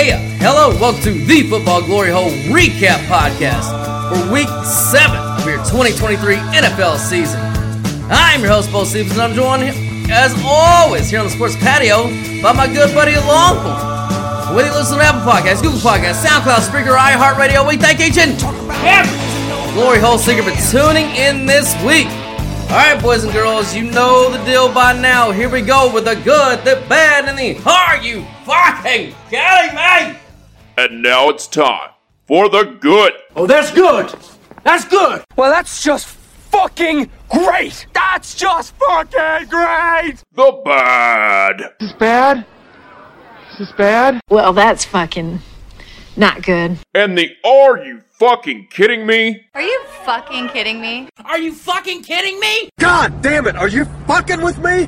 Yeah. Hello, welcome to the Football Glory Hole Recap Podcast for Week 7 of your 2023 NFL season. I'm your host, Bo Stevens, and I'm joined, as always, here on the Sports Patio by my good buddy Longhorn. Whether you listen to Apple Podcasts, Google Podcasts, SoundCloud, Spreaker, iHeartRadio, we thank each and every Glory Hole Seeker for tuning in this week. All right, boys and girls, you know the deal by now. Here we go with the good, the bad, and the are you fucking kidding me? And now it's time for the good. Oh, that's good. That's good. Well, that's just fucking great. That's just fucking great. The bad. Is this bad? Is this bad? Well, that's fucking not good. And the are you fucking kidding me? Are you fucking kidding me? Are you fucking kidding me? God damn it, are you fucking with me?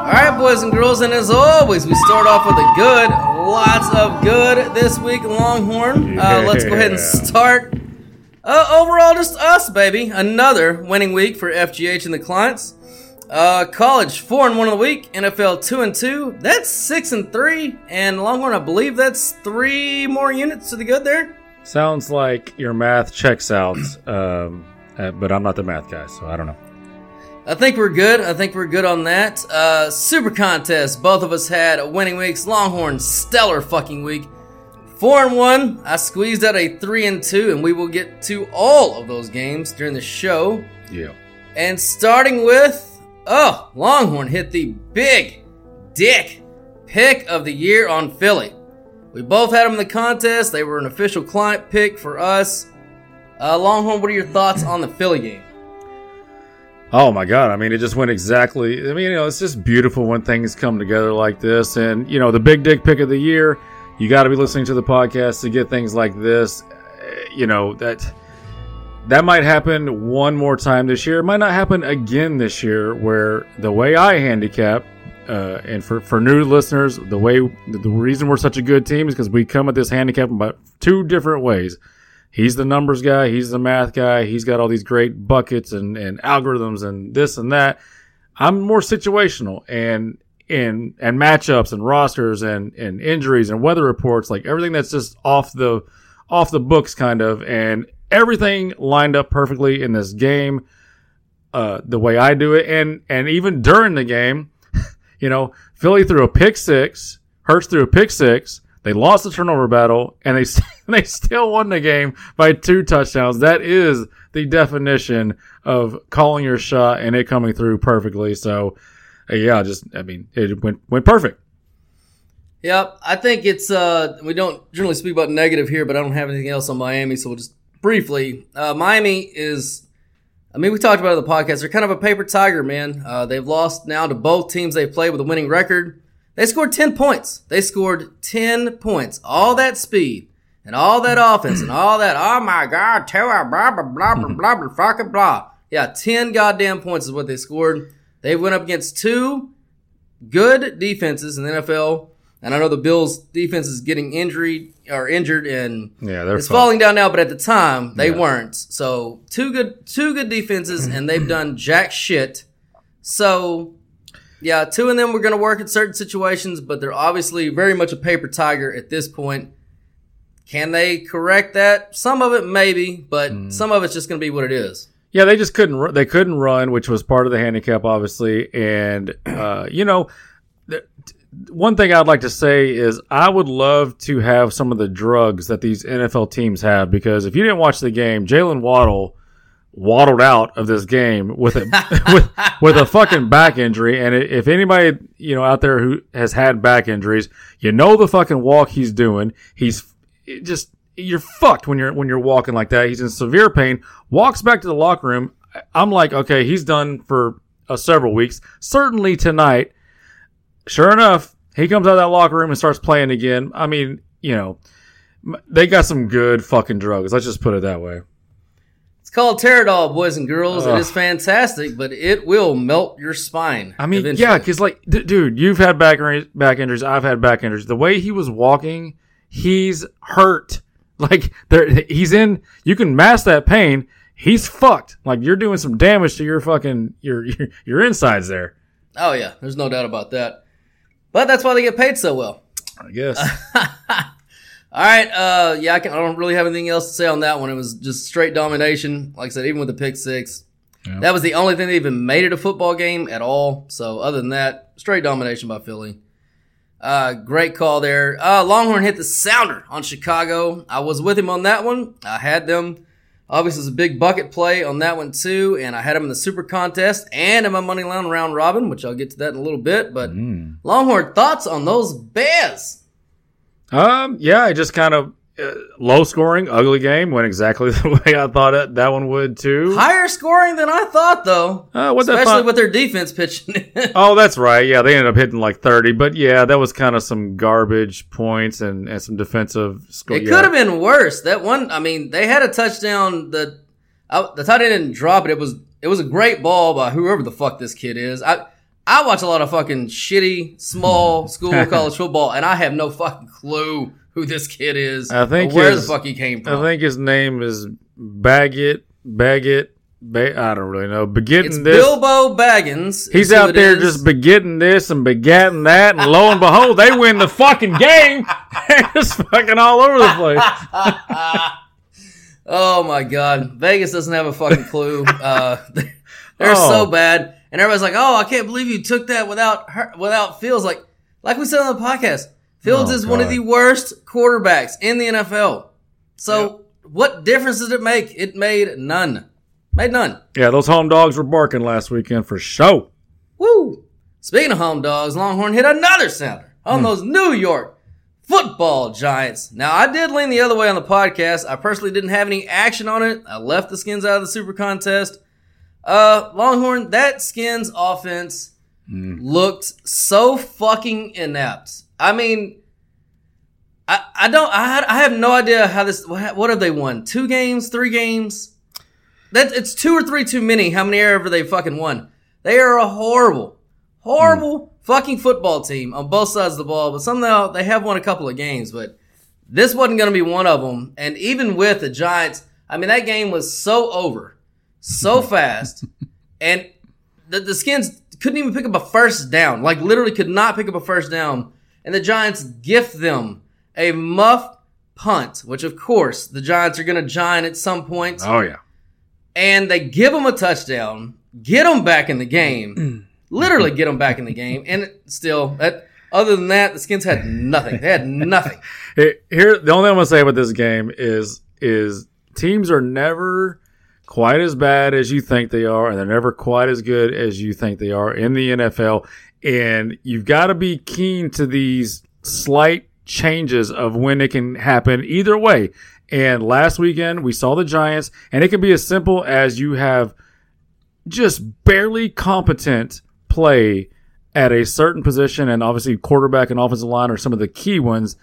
All right, boys and girls, and as always, we start off with a good. Lots of good this week, Longhorn. Uh, let's go ahead and start. Uh, overall, just us, baby. Another winning week for FGH and the clients. Uh, college four and one of the week. NFL two and two. That's six and three. And Longhorn, I believe that's three more units to the good there. Sounds like your math checks out, um, uh, but I'm not the math guy, so I don't know. I think we're good. I think we're good on that. Uh, super contest. Both of us had a winning weeks. Longhorn, stellar fucking week. Four and one. I squeezed out a three and two, and we will get to all of those games during the show. Yeah. And starting with, oh, Longhorn hit the big dick pick of the year on Philly. We both had them in the contest. They were an official client pick for us. Uh, Longhorn, what are your thoughts on the Philly game? Oh my god! I mean, it just went exactly. I mean, you know, it's just beautiful when things come together like this. And you know, the big dick pick of the year. You got to be listening to the podcast to get things like this. Uh, You know that that might happen one more time this year. It might not happen again this year. Where the way I handicap, uh, and for for new listeners, the way the reason we're such a good team is because we come at this handicap about two different ways. He's the numbers guy. He's the math guy. He's got all these great buckets and, and algorithms and this and that. I'm more situational and and and matchups and rosters and and injuries and weather reports, like everything that's just off the off the books kind of, and everything lined up perfectly in this game. Uh, the way I do it, and and even during the game, you know, Philly threw a pick six, Hurts threw a pick six. They lost the turnover battle, and they they still won the game by two touchdowns. That is the definition of calling your shot and it coming through perfectly. So, yeah, just I mean, it went went perfect. Yep, I think it's uh we don't generally speak about negative here, but I don't have anything else on Miami, so we'll just briefly. Uh, Miami is, I mean, we talked about it on the podcast. They're kind of a paper tiger, man. Uh, they've lost now to both teams they played with a winning record. They scored 10 points. They scored 10 points. All that speed and all that offense and all that, oh my God, terror, blah, blah, blah, blah, blah, blah, fucking blah. Yeah, 10 goddamn points is what they scored. They went up against two good defenses in the NFL. And I know the Bills defense is getting injured or injured and Yeah, they're it's fucked. falling down now, but at the time they Yeah. weren't. So two good two good defenses and they've done jack shit. So yeah, two of them were gonna work in certain situations, but they're obviously very much a paper tiger at this point. Can they correct that? Some of it maybe, but Mm. some of it's just gonna be what it is. Yeah, they just couldn't. They couldn't run, which was part of the handicap, obviously. And uh, you know, th- one thing I'd like to say is I would love to have some of the drugs that these NFL teams have because if you didn't watch the game, Jaylen Waddle waddled out of this game with a with, with a fucking back injury. And if anybody you know out there who has had back injuries, you know the fucking walk he's doing. He's just you're fucked when you're when you're walking like that. He's in severe pain. Walks back to the locker room. I'm like, okay, he's done for uh, several weeks. Certainly tonight. Sure enough, he comes out of that locker room and starts playing again. I mean, you know, they got some good fucking drugs. Let's just put it that way. It's called Toradol, boys and girls. Ugh. It is fantastic, but it will melt your spine. I mean, eventually. yeah, because like, d- dude, you've had back back injuries. I've had back injuries. The way he was walking, he's hurt. Like, there, he's in. You can mask that pain. He's fucked. Like, you're doing some damage to your fucking your your, your insides there. Oh yeah, there's no doubt about that. But that's why they get paid so well. I guess. All right, uh, yeah, I, can, I don't really have anything else to say on that one. It was just straight domination. Like I said, even with the pick six, Yeah. that was the only thing that even made it a football game at all. So other than that, straight domination by Philly. Uh, great call there. Uh, Longhorn hit the sounder on Chicago. I was with him on that one. I had them. Obviously, it's a big bucket play on that one too, and I had them in the super contest and in my money line round robin, which I'll get to that in a little bit. But Longhorn thoughts on those Bears? Um, yeah, I just kind of uh, low scoring, ugly game. Went exactly the way I thought it, that one would too. Higher scoring than I thought, though. Uh, Especially with their defense pitching. Oh, that's right. Yeah, they ended up hitting like 30, but yeah, that was kind of some garbage points and, and some defensive score. it yeah. could have been worse. That one, I mean, they had a touchdown. The uh, the tight end didn't drop it. It was it was a great ball by whoever the fuck this kid is. I I watch a lot of fucking shitty small school college football, and I have no fucking clue who this kid is. I think where his- the fuck he came from. I think his name is Baggett, Baggett, ba- I don't really know. Begetting it's this. Bilbo Baggins. He's out there is. just begetting this and begatting that, and lo and behold, they win the fucking game. They're fucking all over the place. Oh my god, Vegas doesn't have a fucking clue. Uh, they're Oh. so bad, and everybody's like, "Oh, I can't believe you took that without her, without Fields." Like, like we said on the podcast, Fields Oh, is one of the worst quarterbacks in the NFL. So, what difference did it make? It made none. Made none. Yeah, those home dogs were barking last weekend for sure. Woo! Speaking of home dogs, Longhorn hit another sounder on those New York football giants. Now, I did lean the other way on the podcast. I personally didn't have any action on it. I left the skins out of the super contest. Uh, Longhorn, that skins offense looked so fucking inept. I mean, I, I don't, I, I have no idea how this, what, have they won? Two games, three games? That it's two or three too many. How many ever they fucking won? They are a horrible, horrible fucking football team on both sides of the ball. But somehow they have won a couple of games. But this wasn't going to be one of them. And even with the Giants, I mean that game was so over, so fast, and the, the Skins couldn't even pick up a first down. Like literally could not pick up a first down. And the Giants gift them a muff punt, which of course the Giants are going to giant at some point Oh yeah. and they give them a touchdown, get them back in the game, mm. literally get them back in the game, and still, that other than that, the Skins had nothing. They had nothing. Here, here, the only thing I'm gonna say about this game is is teams are never quite as bad as you think they are, and they're never quite as good as you think they are in the NFL. And you've got to be keen to these slight changes of when it can happen either way. And last weekend we saw the Giants, and it can be as simple as you have just barely competent play at a certain position, and obviously quarterback and offensive line are some of the key ones.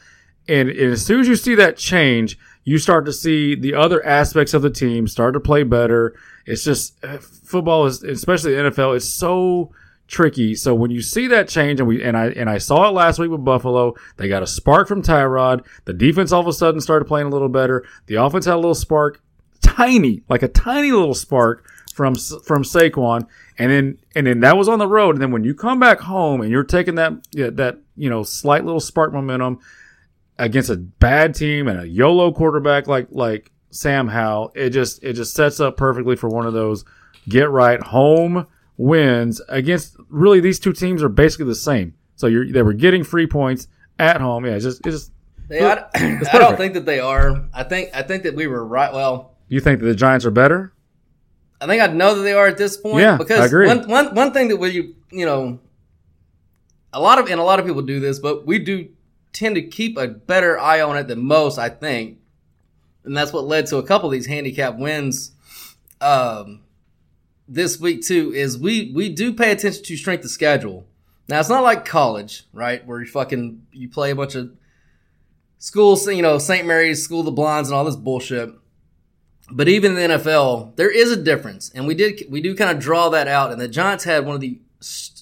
And, and as soon as you see that change, you start to see the other aspects of the team start to play better. It's just uh, football is, especially the NFL, it's so tricky. So when you see that change, and we and I and I saw it last week with Buffalo, they got a spark from Tyrod. The defense all of a sudden started playing a little better. The offense had a little spark, tiny, like a tiny little spark from from Saquon, and then and then that was on the road. And then when you come back home and you're taking that that you know slight little spark momentum against a bad team and a YOLO quarterback like like Sam Howell, it just it just sets up perfectly for one of those get right home wins against really these two teams are basically the same. So you're they were getting free points at home. Yeah, it's just it's just they, I, I don't think that they are. I think I think that we were right. Well, you think that the Giants are better? I think I know that they are at this point. Yeah, because I agree. One, one, one thing that we you you know a lot of and a lot of people do this, but we do tend to keep a better eye on it than most. I think, and that's what led to a couple of these handicap wins. Um, this week too is we we do pay attention to strength of schedule. Now it's not like college, right, where you fucking you play a bunch of schools, you know, St. Mary's, School of the Blondes, and all this bullshit. But even in the NFL, there is a difference, and we did we do kind of draw that out. And the Giants had one of the,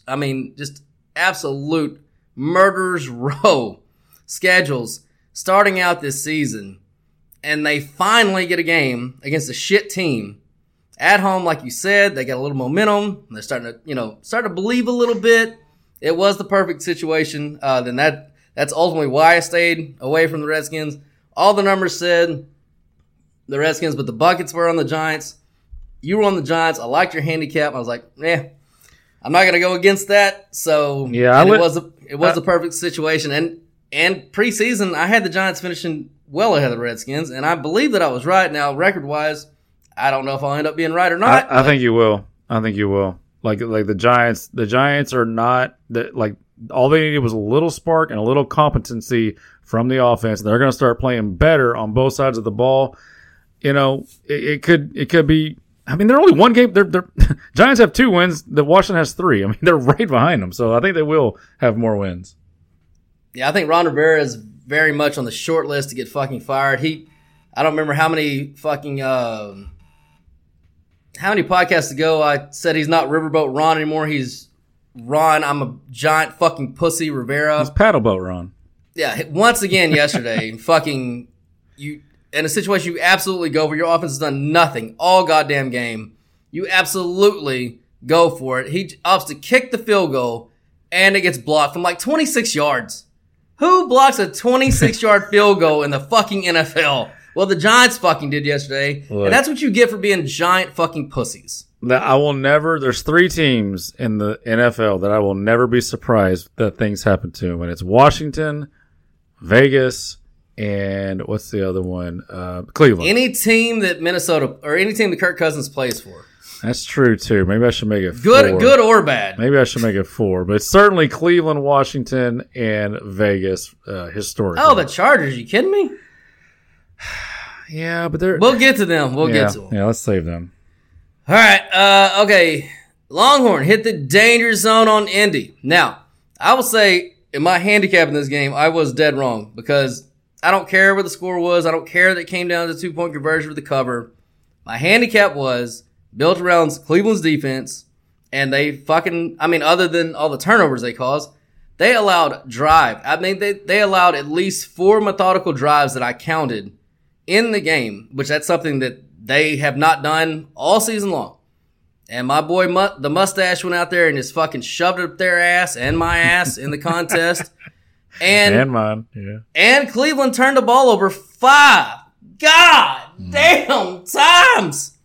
I mean, just absolute murders row schedules starting out this season, and they finally get a game against a shit team at home, like you said, they got a little momentum. They're starting to, you know, start to believe a little bit. It was the perfect situation. Uh, then that that's ultimately why I stayed away from the Redskins. All the numbers said the Redskins, but the buckets were on the Giants. You were on the Giants. I liked your handicap. I was like, yeah, I'm not gonna go against that. So yeah, it was a it was a perfect situation. And and preseason, I had the Giants finishing well ahead of the Redskins, and I believe that I was right. Now, record wise I don't know if I'll end up being right or not. I, I think you will. I think you will. Like like the Giants, the Giants are not that like all they needed was a little spark and a little competency from the offense. They're going to start playing better on both sides of the ball. You know, it, it could it could be. I mean, they're only one game. They're, they're Giants have two wins. The Washington has three. I mean, they're right behind them. So I think they will have more wins. Yeah, I think Ron Rivera is very much on the short list to get fucking fired. He, I don't remember how many fucking. Uh, how many podcasts ago I said he's not Riverboat Ron anymore. He's Ron. I'm a giant fucking pussy Rivera. He's paddleboat Ron. Yeah. Once again yesterday, fucking you in a situation you absolutely go for. Your offense has done nothing all goddamn game. You absolutely go for it. He opts to kick the field goal and it gets blocked from like 26 yards. Who blocks a 26 yard field goal in the fucking NFL? Well, the Giants fucking did yesterday. Look, and that's what you get for being giant fucking pussies. That I will never, there's three teams in the NFL that I will never be surprised that things happen to. And it's Washington, Vegas, and what's the other one? Uh, Cleveland. Any team that Minnesota, or any team that Kirk Cousins plays for. That's true too. Maybe I should make it good, four. good or bad. Maybe I should make it four, but certainly Cleveland, Washington, and Vegas uh, historically. Oh, the Chargers! You kidding me? Yeah, but they're. We'll get to them. We'll yeah, get to them. Yeah, let's save them. All right. Uh, okay. Longhorn hit the danger zone on Indy. Now, I will say in my handicap in this game, I was dead wrong because I don't care what the score was. I don't care that it came down to two point conversion with the cover. My handicap was built around Cleveland's defense, and they fucking, I mean, other than all the turnovers they caused, they allowed drive. I mean, they, they allowed at least four methodical drives that I counted in the game, which that's something that they have not done all season long. And my boy, the mustache went out there and just fucking shoved it up their ass and my ass in the contest. And, and mine, yeah. And Cleveland turned the ball over five god damn times.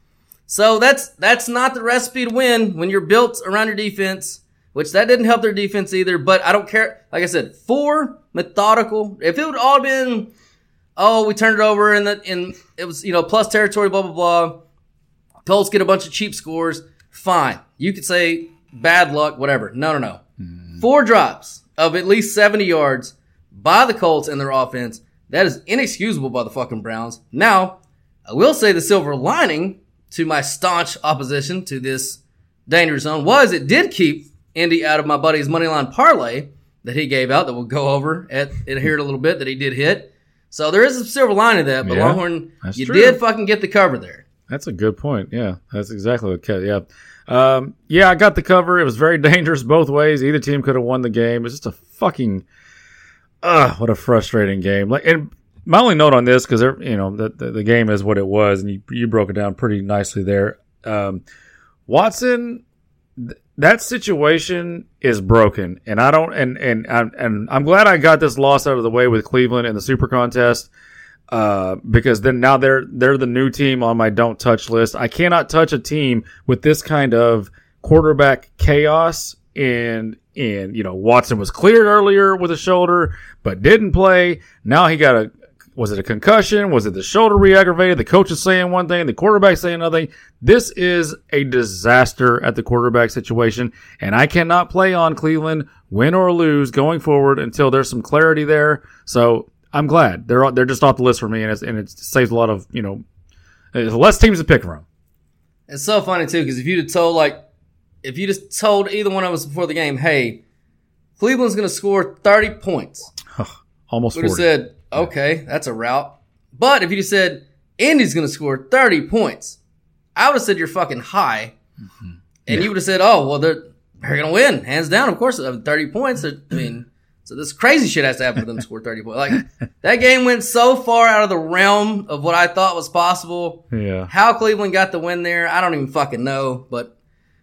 So that's that's not the recipe to win when you're built around your defense, which that didn't help their defense either. But I don't care. Like I said, four methodical. If it would all been oh, we turned it over and the and it was you know plus territory, blah blah blah. Colts get a bunch of cheap scores. Fine, you could say bad luck, whatever. No, no, no. Mm. Four drops of at least seventy yards by the Colts and their offense. That is inexcusable by the fucking Browns. Now, I will say the silver lining to my staunch opposition to this danger zone was it did keep Indy out of my buddy's moneyline parlay that he gave out that we'll go over at, at here in a little bit that he did hit. So there is a silver lining to that, but Yeah, Longhorn, you true. did fucking get the cover there. That's a good point. Yeah, that's exactly what. Yeah, um, yeah. I got the cover. It was very dangerous both ways. Either team could have won the game. It's just a fucking, uh, what a frustrating game. Like, and my only note on this because you know the, the the game is what it was, and you you broke it down pretty nicely there. Um, Watson, that situation is broken, and I don't, and and I'm and I'm glad I got this loss out of the way with Cleveland in the Super Contest uh, because then now they're they're the new team on my don't touch list. I cannot touch a team with this kind of quarterback chaos. And and you know Watson was cleared earlier with a shoulder, but didn't play. Now he got a was it a concussion? Was it the shoulder re-aggravated? The coach is saying one thing, the quarterback saying another thing. This is a disaster at the quarterback situation, and I cannot play on Cleveland, win or lose, going forward until there's some clarity there. So I'm glad they're they're just off the list for me, and it's, and it saves a lot of you know less teams to pick from. It's so funny too because if you'd have told like if you just told either one of us before the game, hey, Cleveland's going to score thirty points, Almost would have said, okay, that's a route. But if you said Indy's going to score thirty points, I would have said you're fucking high, Mm-hmm. and you would have said, oh well, they're they're going to win hands down. Of course, uh, thirty points. I mean. So this crazy shit has to happen for them to score 30 points. Like that game went so far out of the realm of what I thought was possible. Yeah. How Cleveland got the win there, I don't even fucking know, but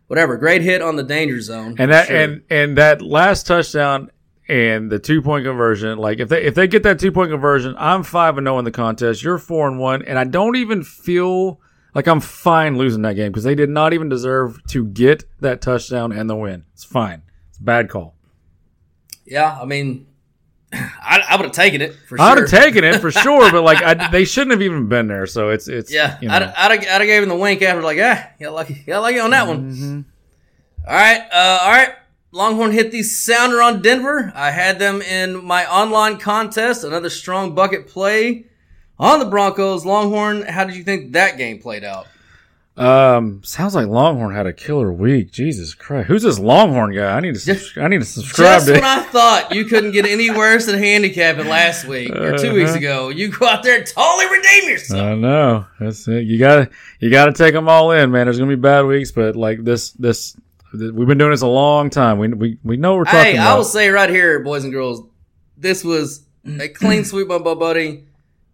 whatever. Great hit on the danger zone. and that sure. and and that last touchdown and the two point conversion like if they if they get that two point conversion i'm five and zero in the contest you're four and one and i don't even feel like i'm fine losing that game because they did not even deserve to get that touchdown and the win it's fine it's a bad call yeah, I mean, I, I would have taken it for sure. i'd have taken it for sure but like I, they shouldn't have even been there so it's it's Yeah, you I'd. I'd, have, I'd have gave him the wink after, like, yeah, got lucky, got lucky on that one. Mm-hmm. All right, uh, all right. Longhorn hit the sounder on Denver. I had them in my online contest. Another strong bucket play on the Broncos. Longhorn, how did you think that game played out? um sounds like longhorn had a killer week jesus christ who's this longhorn guy i need to subs- i need to subscribe Just to when I thought you couldn't get any worse than handicapping last week or 2 weeks Uh-huh. ago, you go out there and totally redeem yourself. I know. That's it. You gotta you gotta take them all in, man. There's gonna be bad weeks, but like this this th- we've been doing this a long time. We we, we know we're talking Hey, about. I will say right here, boys and girls, this was a clean sweep by my buddy.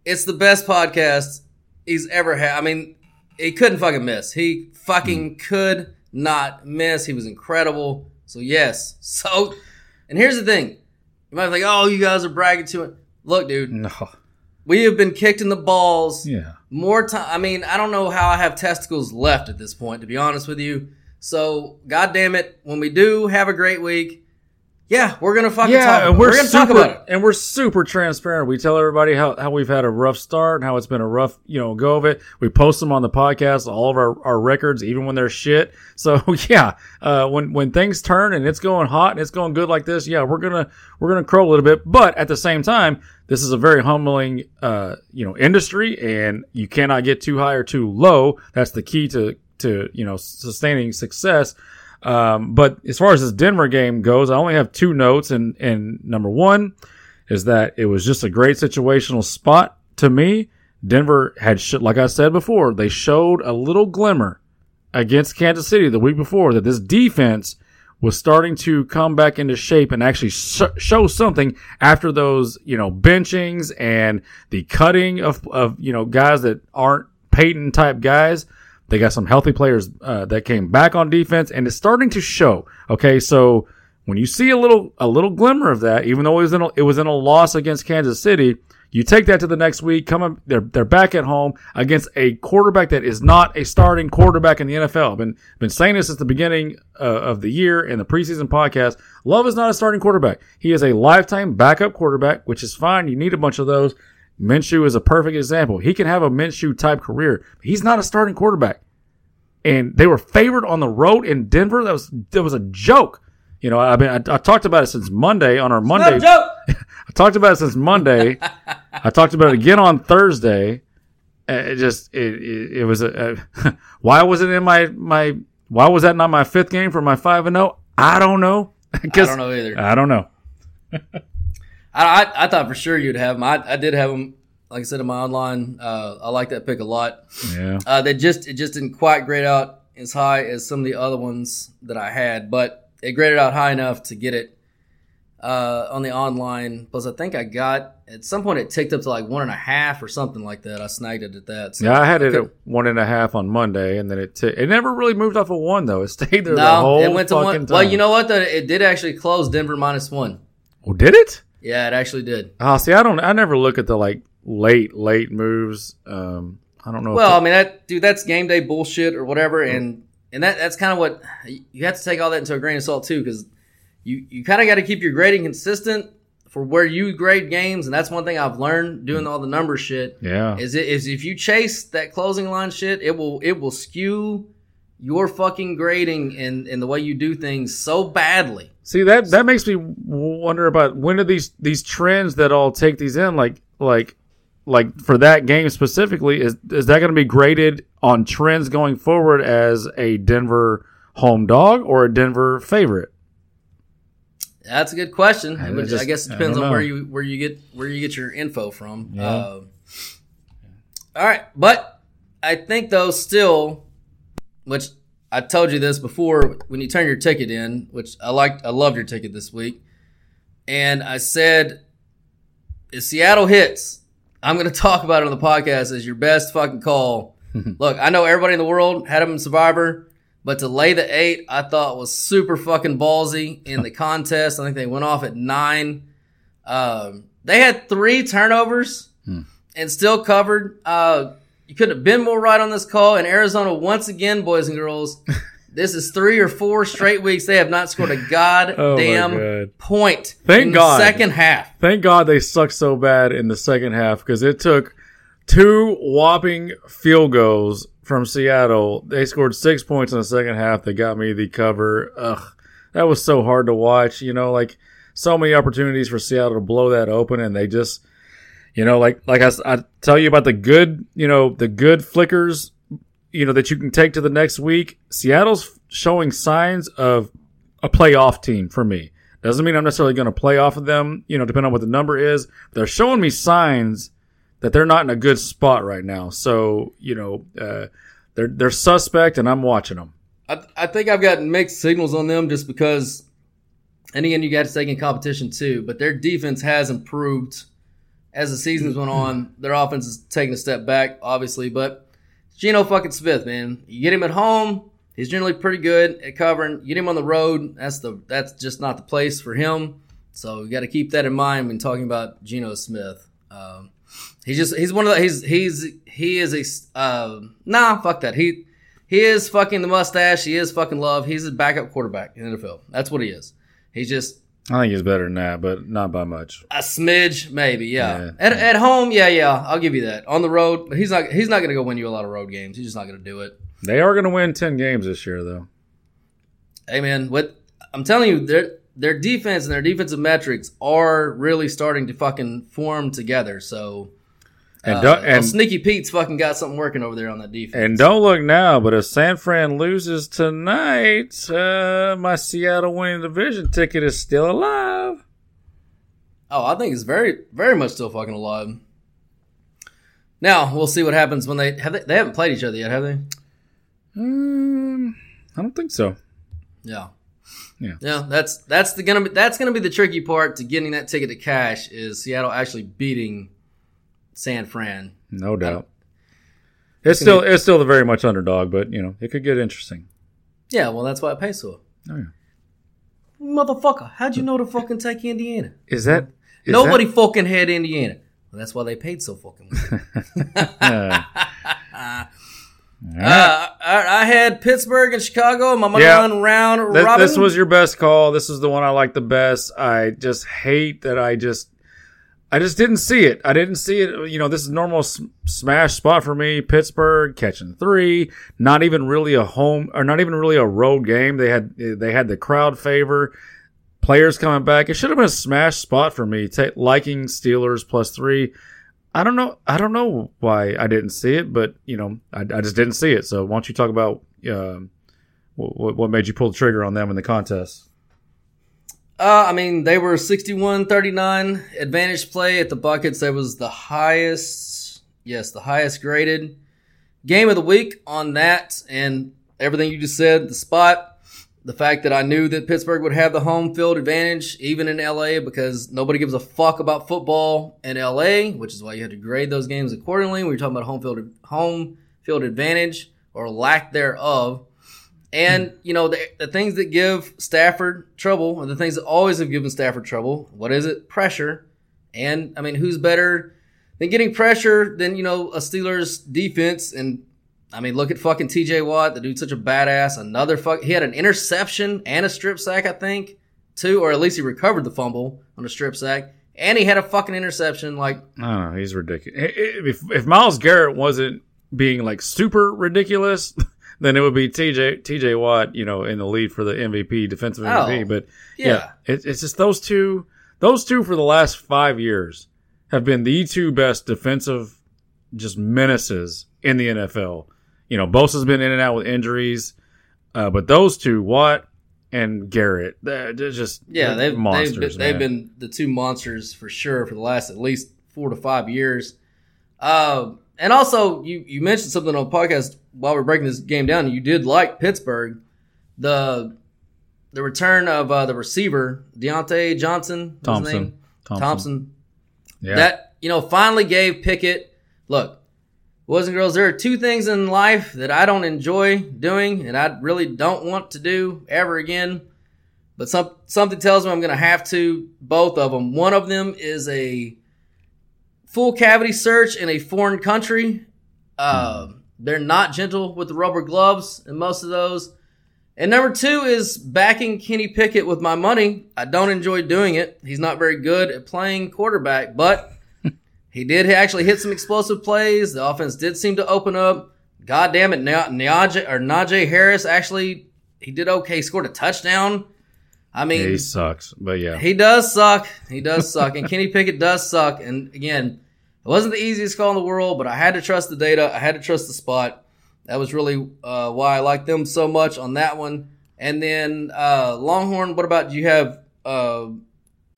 It's the best podcast he's ever had. I mean, he couldn't fucking miss. He fucking mm. could not miss. He was incredible. So yes. So, and here's the thing: you might think, "Oh, you guys are bragging to it." Look, dude, no. we have been kicked in the balls Yeah. more time. I mean, I don't know how I have testicles left at this point, to be honest with you. So, god damn it, when we do have a great week, yeah, we're gonna fucking Yeah, talk. And we're, We're gonna super, talk about it. and we're super transparent. We tell everybody how, how we've had a rough start and how it's been a rough, you know, go of it. We post them on the podcast, all of our, our records, even when they're shit. So yeah, uh, when, when things turn and it's going hot and it's going good like this, yeah, we're gonna, we're gonna crow a little bit. But at the same time, this is a very humbling, uh, you know, industry and you cannot get too high or too low. That's the key to, to, you know, sustaining success. Um, but as far as this Denver game goes, I only have two notes, and and number one is that it was just a great situational spot to me. Denver had, like I said before, they showed a little glimmer against Kansas City the week before that this defense was starting to come back into shape and actually sh- show something after those, you know, benchings and the cutting of, of, you know, guys that aren't Peyton type guys. They got some healthy players uh, that came back on defense, and it's starting to show. Okay, so when you see a little a little glimmer of that, even though it was in a, it was in a loss against Kansas City, you take that to the next week. Come, they're they're back at home against a quarterback that is not a starting quarterback in the NFL. I've been been saying this since the beginning uh, of the year in the preseason podcast. Love is not a starting quarterback. He is a lifetime backup quarterback, which is fine. You need a bunch of those. Minshew is a perfect example. He can have a Minshew type career. But he's not a starting quarterback. And they were favored on the road in Denver. That was that was a joke. You know, I mean, I, I talked about it since Monday on our Monday. joke. I talked about it since Monday. I talked about it again on Thursday. Uh, It just it it, it was a, a why was it in my my why was that not my fifth game for my five and zero? I don't know. I don't know either. I don't know. I, I, I thought for sure you'd have them. I, I did have them. Like I said in my online, uh, I like that pick a lot. Yeah. Uh, they just it just didn't quite grade out as high as some of the other ones that I had, but it graded out high enough to get it uh, on the online. Plus, I think I got at some point it ticked up to like one and a half or something like that. I snagged it at that. So yeah, I had it at one and a half on Monday, and then it t- it never really moved off of one though. It stayed there no, the whole it went to one. time. Well, you know what? It did actually close Denver minus one. Oh, did it? Yeah, it actually did. Oh, see, I don't. I never look at the like late late moves. Um, I don't know. Well, I mean, that dude, that's game day bullshit or whatever, mm. and and that that's kind of what you have to take all that into a grain of salt too, because you you kind of got to keep your grading consistent for where you grade games, and that's one thing I've learned doing mm. all the number shit. Yeah, is it is if you chase that closing line shit, it will it will skew your fucking grading and and the way you do things so badly. See that that makes me wonder about when are these these trends that all take these in like like like for that game specifically is is that going to be graded on trends going forward as a Denver home dog or a Denver favorite? That's a good question. I, Which just, I guess it depends on where you where you get where you get your info from. Yeah. Uh, all right, but I think though still, which I told you this before, when you turn your ticket in, which I liked, I loved your ticket this week, and I said, if Seattle hits, I'm going to talk about it on the podcast as your best fucking call. Look, I know everybody in the world had him in Survivor. But to lay the eight, I thought was super fucking ballsy in the contest. I think they went off at nine. Um, they had three turnovers hmm. and still covered. Uh, you couldn't have been more right on this call. And Arizona, once again, boys and girls, this is three or four straight weeks. They have not scored a oh, goddamn oh point Thank in God. the second half. Thank God they sucked so bad in the second half because it took two whopping field goals from Seattle. They scored six points in the second half. They got me the cover. Ugh, that was so hard to watch. You know, like so many opportunities for Seattle to blow that open, and they just, you know, like like I, I tell you about the good, you know, the good flickers, you know, that you can take to the next week. Seattle's showing signs of a playoff team for me. Doesn't mean I'm necessarily going to play off of them, you know, depending on what the number is. They're showing me signs that they're not in a good spot right now. So, you know, uh, they're they're suspect, and I'm watching them. I, I think I've got mixed signals on them just because, and again, you got to take in competition too, but their defense has improved as the seasons went on. Their offense is taking a step back, obviously, but Geno fucking Smith, man, you get him at home, he's generally pretty good at covering. You get him on the road, that's the that's just not the place for him. So you got to keep that in mind when talking about Geno Smith. Um, He's just he's one of the he's he's he is a uh, nah fuck that he he is fucking the mustache he is fucking love he's a backup quarterback in the NFL that's what he is he's just I think he's better than that but not by much. A smidge maybe yeah, yeah. At, at home yeah yeah I'll give you that. On the road he's not he's not gonna go win you a lot of road games. He's just not gonna do it. They are gonna win ten games this year though. Hey man what I'm telling you their their defense and their defensive metrics are really starting to fucking form together so. And, uh, and Sneaky Pete's fucking got something working over there on that defense. And don't look now, but if San Fran loses tonight, uh, my Seattle winning division ticket is still alive. Oh, I think it's very, very much still fucking alive. Now we'll see what happens when they have. They, they haven't played each other yet, have they? Um, I don't think so. Yeah. Yeah. Yeah, that's that's the gonna be that's gonna be the tricky part to getting that ticket to cash is Seattle actually beating San Fran. No doubt. It's still it's still the very much underdog, but you know it could get interesting. Yeah, well, that's why it pays for. Oh yeah. Motherfucker, how'd you know to fucking take Indiana? Is that is nobody that... fucking had Indiana? Well, that's why they paid so fucking much. Uh, I, I, had Pittsburgh and Chicago. My money yeah. round robin. This was your best call. This is the one I like the best. I just hate that I just, I just didn't see it. I didn't see it. You know, this is normal smash spot for me. Pittsburgh catching three. Not even really a home or not even really a road game. They had they had the crowd favor. Players coming back. It should have been a smash spot for me. T- liking Steelers plus three. I don't know. I don't know why I didn't see it, but you know, I, I just didn't see it. So why don't you talk about uh, what, what made you pull the trigger on them in the contest? Uh, I mean, they were 61 39 advantage play at the Buckets. That was the highest, yes, the highest graded game of the week on that. And everything you just said, the spot, the fact that I knew that Pittsburgh would have the home field advantage, even in LA, because nobody gives a fuck about football in LA, which is why you had to grade those games accordingly. We are talking about home field, home field advantage or lack thereof. And, you know, the, the, things that give Stafford trouble are the things that always have given Stafford trouble. What is it? Pressure. And, I mean, who's better than getting pressure than, you know, a Steelers defense? And, I mean, look at fucking TJ Watt. The dude's such a badass. Another fuck. He had an interception and a strip sack, I think, too, or at least he recovered the fumble on a strip sack. And he had a fucking interception. Like, I. He's ridiculous. If, if Myles Garrett wasn't being like super ridiculous, then it would be TJ TJ Watt, you know, in the lead for the MVP, defensive MVP. Oh, but yeah, yeah it, it's just those two. Those two for the last five years have been the two best defensive just menaces in the NFL. You know, Bosa's been in and out with injuries, uh, but those two, Watt and Garrett, they're just yeah, they've monsters. they've, been, they've been the two monsters for sure for the last at least four to five years. Uh, and also, you you mentioned something on the podcast while we are breaking this game down. You did like Pittsburgh, the the return of uh, the receiver Diontae Johnson, Thompson. name? Thompson. Thompson. Yeah. That you know finally gave Pickett. Look, boys and girls, there are two things in life that I don't enjoy doing, and I really don't want to do ever again. But some something tells me I'm going to have to both of them. One of them is a full cavity search in a foreign country. Uh, They're not gentle with the rubber gloves in most of those. And number two is backing Kenny Pickett with my money. I don't enjoy doing it. He's not very good at playing quarterback, but he did actually hit some explosive plays. The offense did seem to open up. God damn it, Na- Najee or Najee Harris actually he did okay. Scored a touchdown. I mean, Yeah, he sucks, but yeah, he does suck. He does suck. And Kenny Pickett does suck. And again, it wasn't the easiest call in the world, but I had to trust the data. I had to trust the spot. That was really uh, why I like them so much on that one. And then uh, Longhorn, what about do you have? Uh,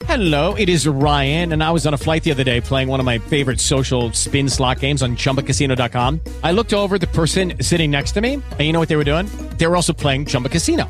Hello, it is Ryan, and I was on a flight the other day playing one of my favorite social spin slot games on chumbacasino.com. I looked over at the person sitting next to me, and you know what they were doing? They were also playing Chumba Casino.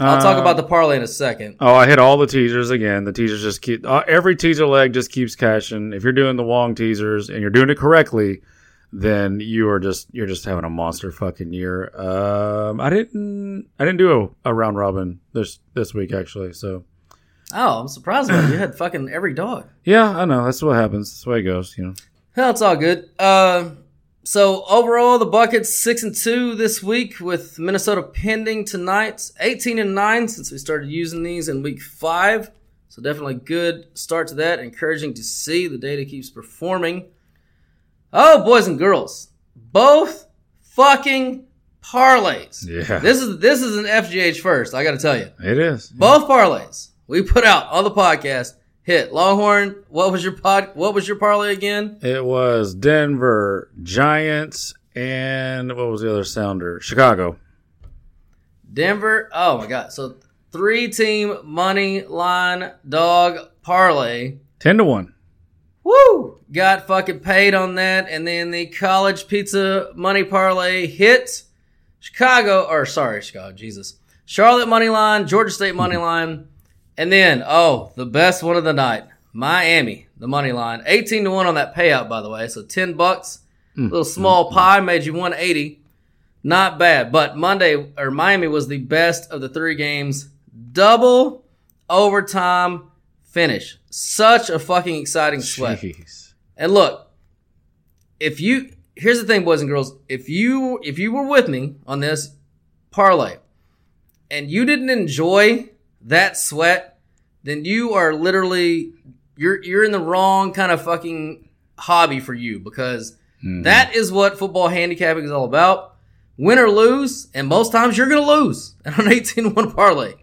I'll talk Uh, about the parlay in a second. Oh, I hit all the teasers again. The teasers just keep uh, every teaser leg just keeps cashing. If you're doing the Wong teasers and you're doing it correctly, then you are just you're just having a monster fucking year. Um, I didn't I didn't do a, a round robin this this week actually. So Oh, I'm surprised about it. You had fucking every dog. yeah, I know that's what happens. That's the way it goes. You know. Well, it's all good. Uh, so overall, the Buckets six and two this week with Minnesota pending tonight. Eighteen and nine since we started using these in week five. So definitely good start to that. Encouraging to see the data keeps performing. Oh, boys and girls, both fucking parlays. Yeah. This is this is an FGH first. I got to tell you. It is. Both parlays we put out on the podcast hit. Longhorn, what was your pod? What was your parlay again? It was Denver Giants and what was the other sounder? Chicago. Denver. Oh my god! So three team money line dog parlay. Ten to one. Woo! Got fucking paid on that, and then the college pizza money parlay hit. Chicago, or sorry, Chicago, Jesus. Charlotte money line, Georgia State money hmm. line, and then oh, the best one of the night, Miami the money line, eighteen to one on that payout by the way. So ten bucks, mm. little small pie made you one eighty. Not bad, but Monday or Miami was the best of the three games. Double overtime finish. Such a fucking exciting sweat. Jeez. And look, if you here's the thing, boys and girls, if you if you were with me on this parlay and you didn't enjoy that sweat, then you are literally you're you're in the wrong kind of fucking hobby for you because mm-hmm. that is what football handicapping is all about. Win or lose, and most times you're to lose on an 18 1 parlay.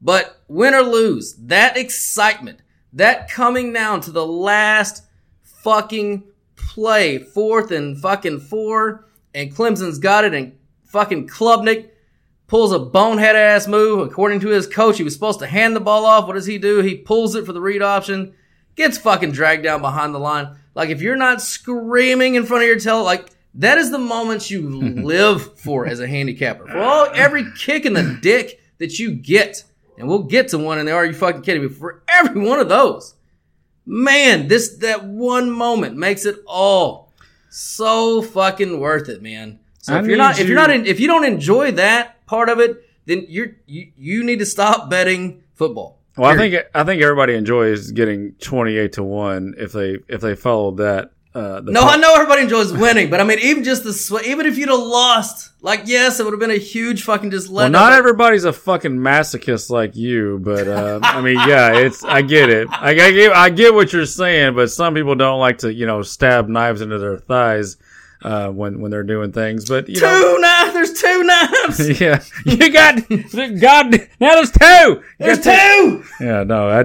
But win or lose, that excitement, that coming down to the last fucking play, fourth and fucking four, and Clemson's got it, and fucking Klubnik pulls a bonehead ass move. According to his coach, he was supposed to hand the ball off. What does he do? He pulls it for the read option, gets fucking dragged down behind the line. Like if you're not screaming in front of your tail, like that is the moments you live for as a handicapper. For all every kick in the dick that you get, and we'll get to one in there. Are you fucking kidding me? For every one of those, man, this that one moment makes it all so fucking worth it, man. So I if you're not if you're not in, if you don't enjoy that part of it, then you're you, you need to stop betting football. Well, I think I think everybody enjoys getting twenty eight to one if they if they followed that. Uh, the No, I know everybody enjoys winning, but I mean, even just the sw- even if you'd have lost, like yes, it would have been a huge fucking just Well, not everybody's a fucking masochist like you, but uh, I mean, yeah, it's I get it. I, I get I get what you're saying, but some people don't like to you know stab knives into their thighs uh, when when they're doing things. But you two know, knives. There's two knives. yeah, you got God. Now there's two. There's two. Yeah, no, I,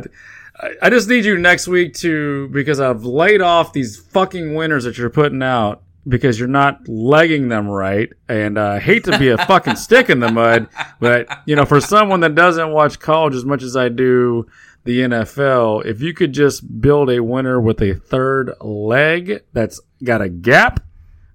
I- just need you next week to because I've laid off these fucking winners that you're putting out because you're not legging them right, and uh, I hate to be a fucking stick in the mud, but you know, for someone that doesn't watch college as much as I do the NFL, if you could just build a winner with a third leg that's got a gap,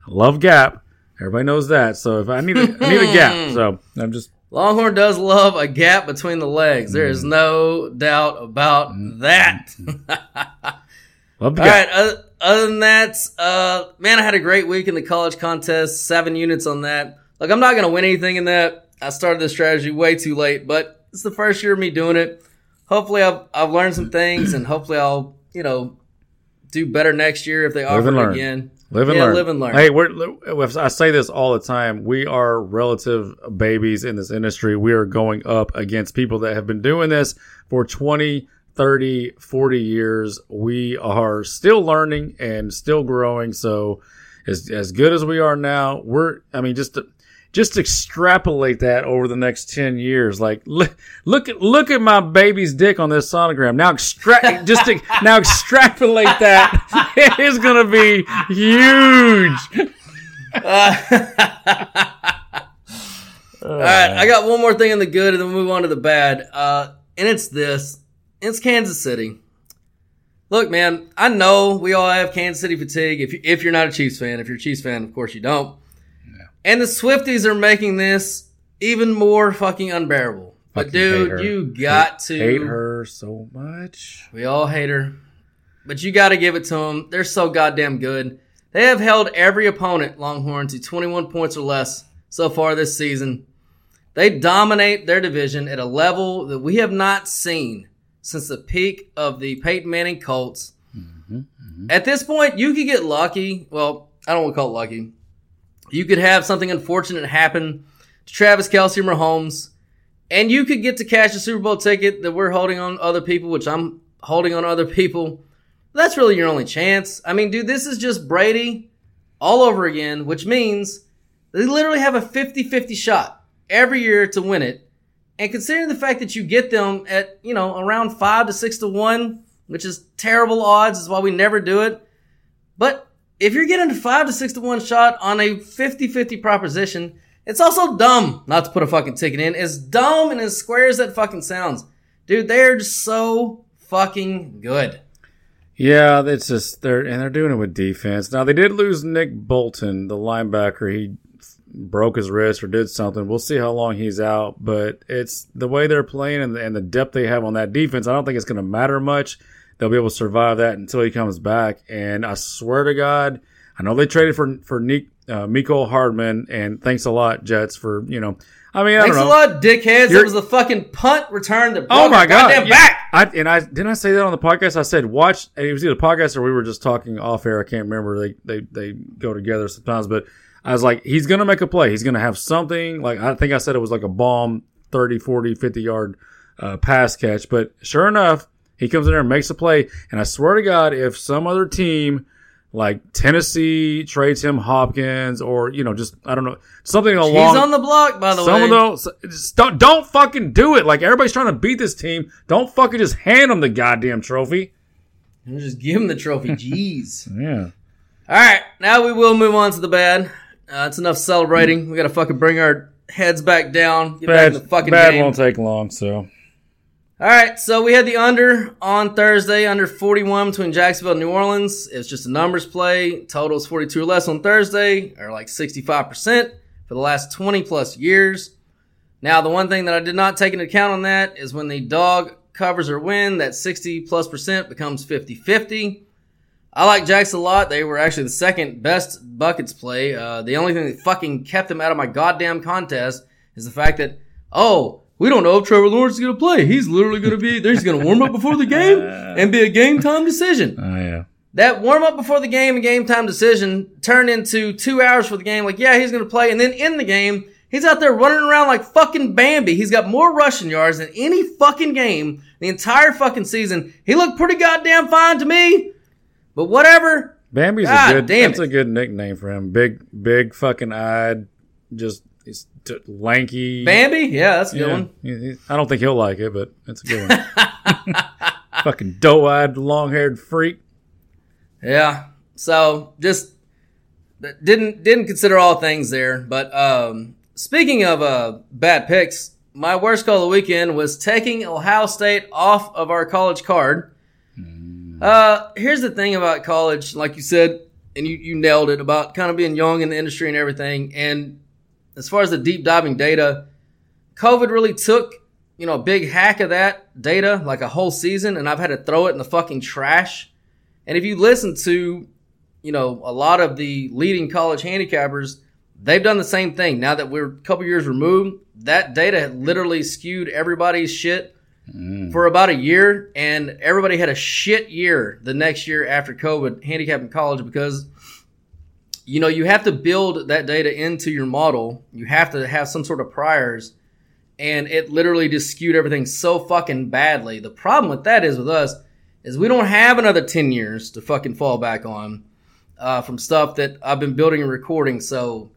love gap. Everybody knows that. So if I need a, I need a gap, so I'm just Longhorn does love a gap between the legs. There is mm. no doubt about mm. that. Mm. love the All right. Other, other than that, uh, man, I had a great week in the college contest. Seven units on that. Like, I'm not going to win anything in that. I started this strategy way too late, but it's the first year of me doing it. Hopefully, I've, I've learned some things, and hopefully, I'll you know do better next year if they Live offer and it learn. again. Live and yeah, learn. Live and learn. Hey, we're, I say this all the time. We are relative babies in this industry. We are going up against people that have been doing this for 20, 30, 40 years. We are still learning and still growing. So as, as good as we are now, we're, I mean, just, to, just extrapolate that over the next 10 years. Like, look, look at, look at my baby's dick on this sonogram. Now extract, just to, now extrapolate that. It is going to be huge. All right, I got one more thing in the good, and then we'll move on to the bad. Uh, and it's this: it's Kansas City. Look, man, I know we all have Kansas City fatigue. If you, if you're not a Chiefs fan, if you're a Chiefs fan, of course you don't. And the Swifties are making this even more fucking unbearable. But Fucking hate dude, you got to hate her so much. we all hate her. But you got to give it to them. They're so goddamn good. They have held every opponent, Longhorn, to 21 points or less so far this season. They dominate their division at a level that we have not seen since the peak of the Peyton Manning Colts. Mm-hmm, mm-hmm. At this point, you could get lucky. Well, I don't want to call it lucky. You could have something unfortunate happen to Travis Kelce or Mahomes, and you could get to cash a Super Bowl ticket that we're holding on other people, which I'm holding on other people. That's really your only chance. I mean, dude, this is just Brady all over again, which means they literally have a 50 50 shot every year to win it. And considering the fact that you get them at, you know, around five to six to one, which is terrible odds, is why we never do it. But if you're getting a five to six to one shot on a 50 50 proposition, it's also dumb not to put a fucking ticket in. As dumb and as square as that fucking sounds. Dude, they're just so fucking good. Yeah, it's just they're and they're doing it with defense. Now they did lose Nick Bolton, the linebacker. He broke his wrist or did something. We'll see how long he's out, but it's the way they're playing and the, and the depth they have on that defense. I don't think it's going to matter much. They'll be able to survive that until he comes back. And I swear to God, I know they traded for for Nick, uh, Mecole Hardman, and thanks a lot Jets for you know. I mean, I Thanks a lot, dickheads. You're- it was the fucking punt return to Oh my god! goddamn Yeah. back. I, and I didn't I say that on the podcast. I said watch. It was either podcast or we were just talking off air. I can't remember. They they they go together sometimes. But I was like, he's gonna make a play. He's gonna have something. Like I think I said it was like a bomb, 30, 40, 50 yard uh, pass catch. But sure enough, he comes in there and makes a play. And I swear to God, if some other team like Tennessee trades him Hopkins or you know just I don't know something along. He's on the block, by the way. some way. of those just don't don't fucking do it. Like everybody's trying to beat this team. Don't fucking just hand them the goddamn trophy. And just give him the trophy. Jeez. Yeah. All right, now we will move on to the bad. Uh, it's enough celebrating. We got to fucking bring our heads back down. Get back Bad, in the fucking bad game. won't take long. So All right, so we had the under on Thursday, under 41 between Jacksonville and New Orleans. It's just a numbers play. Totals 42 or less on Thursday, or like 65% for the last 20 plus years. Now, the one thing that I did not take into account on that is when the dog covers or win, that 60 plus percent becomes 50 50. I like Jacks a lot. They were actually the second best buckets play. Uh, the only thing that fucking kept them out of my goddamn contest is the fact that, oh, we don't know if Trevor Lawrence is going to play. He's literally going to be there. He's going to warm up before the game and be a game time decision. oh yeah. That warm up before the game and game time decision turned into two hours for the game. Like, yeah, he's going to play. And then in the game, he's out there running around like fucking Bambi. He's got more rushing yards than any fucking game the entire fucking season. He looked pretty goddamn fine to me. But whatever. Bambi's God a good. damn that's it. a good nickname for him. Big, big fucking eyed, just t- lanky. Bambi? Yeah, that's a good Yeah. one. I don't think he'll like it, but it's a good one. fucking doe eyed, long haired freak. Yeah. So just didn't didn't consider all things there. But um, speaking of uh, bad picks, my worst call of the weekend was taking Ohio State off of our college card. Uh, here's the thing about college, like you said, and you, you nailed it about kind of being young in the industry and everything. And as far as the deep diving data, COVID really took, you know, a big hack of that data, like a whole season, and I've had to throw it in the fucking trash. And if you listen to, you know, a lot of the leading college handicappers, they've done the same thing. Now that we're a couple years removed, that data literally skewed everybody's shit mm. for about a year, and everybody had a shit year the next year after COVID handicapping college because you know you have to build that data into your model. You have to have some sort of priors, and it literally just skewed everything so fucking badly. The problem with that is with us is we don't have another ten years to fucking fall back on uh, from stuff that I've been building and recording. So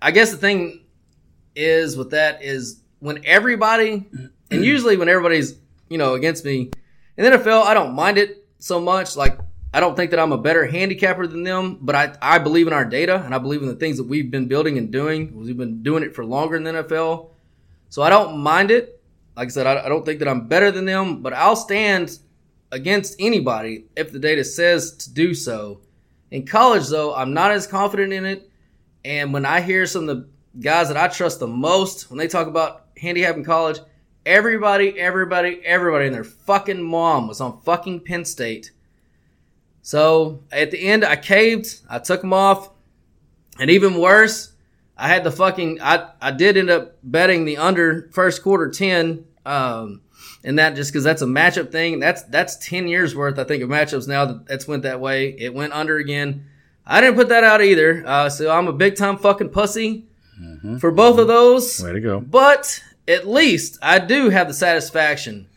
I guess the thing is with that is when everybody, and usually when everybody's, you know, against me in the NFL, I don't mind it so much. Like, I don't think that I'm a better handicapper than them, but I, I believe in our data and I believe in the things that we've been building and doing. We've been doing it for longer than the NFL. So I don't mind it. Like I said, I, I don't think that I'm better than them, but I'll stand against anybody if the data says to do so. In college, though, I'm not as confident in it. And when I hear some of the guys that I trust the most, when they talk about handicapping college, everybody, everybody, everybody and their fucking mom was on fucking Penn State. So at the end, I caved. I took them off. And even worse, I had the fucking, I, I did end up betting the under first quarter 10. Um, and that just because that's a matchup thing. That's that's ten years worth, I think, of matchups now that that's went that way. It went under again. I didn't put that out either. Uh, so I'm a big time fucking pussy for both of those. Way to go. But at least I do have the satisfaction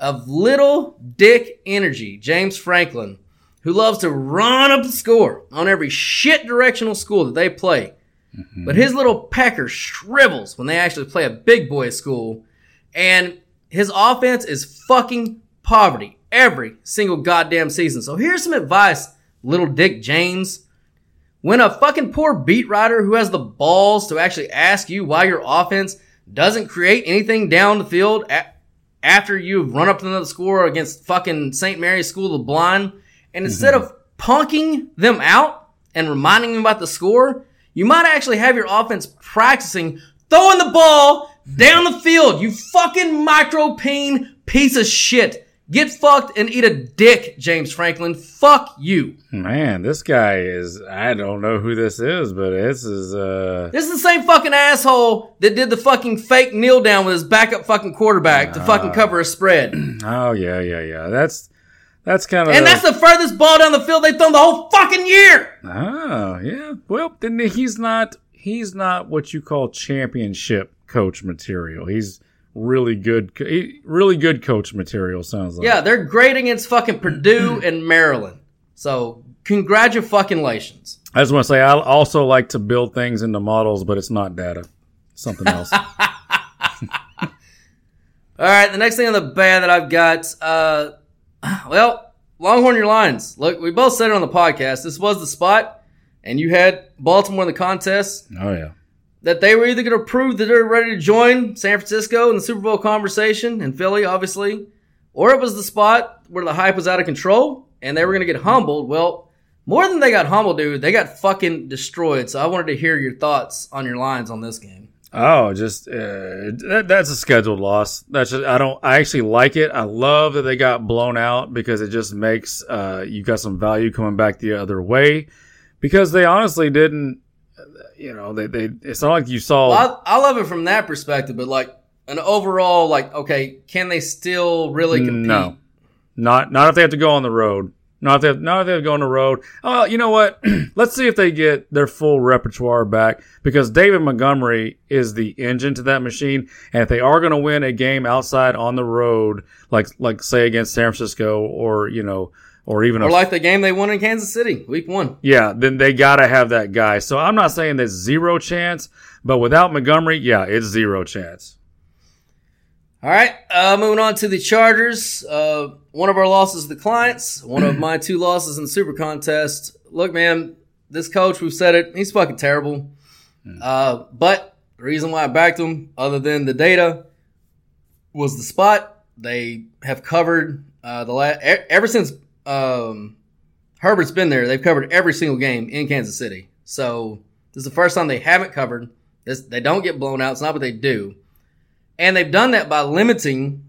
of little dick energy, James Franklin, who loves to run up the score on every shit directional school that they play. Mm-hmm. But his little pecker shrivels when they actually play a big boy school. And his offense is fucking poverty every single goddamn season. So here's some advice, little Dick James. When a fucking poor beat writer who has the balls to actually ask you why your offense doesn't create anything down the field a- after you've run up to the score against fucking St. Mary's School of the Blind, and instead of punking them out and reminding them about the score, you might actually have your offense practicing throwing the ball down the field. You fucking micro peen piece of shit. Get fucked and eat a dick, James Franklin. Fuck you. Man, this guy is. I don't know who this is, but this is. uh This is the same fucking asshole that did the fucking fake kneel down with his backup fucking quarterback to fucking cover a spread. Oh yeah, yeah, yeah. That's that's kind of. And that's the furthest ball down the field they've thrown the whole fucking year. Oh yeah. Well, then he's not. He's not what you call championship coach material. He's really good. Really good coach material. Sounds like. Yeah, they're great against fucking Purdue and Maryland. So congratulations. I just want to say I also like to build things into models, but it's not data. Something else. All right, the next thing on the bad that I've got, uh, well, Longhorn your lines. Look, we both said it on the podcast. This was the spot, and you had Baltimore in the contest. oh yeah. That they were either going to prove that they're ready to join San Francisco in the Super Bowl conversation and Philly, obviously, or it was the spot where the hype was out of control and they were going to get humbled. Well, more than they got humbled, dude, they got fucking destroyed. So I wanted to hear your thoughts on your lines on this game. Oh, just uh, that, that's a scheduled loss. That's just, I don't. I actually like it. I love that they got blown out because it just makes uh, you got some value coming back the other way. Because they honestly didn't. You know, they they. It's not like you saw. Well, I, I love it from that perspective, but like an overall, like okay, can they still really compete? No, not not if they have to go on the road. Not have, not if they go on the road. Oh, you know what? Let's see if they get their full repertoire back because David Montgomery is the engine to that machine. And if they are going to win a game outside on the road, like like say against San Francisco or you know or even or a, like the game they won in Kansas City, Week One. yeah, then they got to have that guy. So I'm not saying there's zero chance, but without Montgomery, yeah, it's zero chance. All right, uh, moving on to the Chargers. Uh, one of our losses to the clients, one of my two losses in the Super Contest. Look, man, this coach, we've said it, he's fucking terrible. Uh, but the reason why I backed him, other than the data, was the spot. They have covered uh, the last ever since um, Herbert's been there. They've covered every single game in Kansas City. So this is the first time they haven't covered. This they don't get blown out. It's not what they do. And they've done that by limiting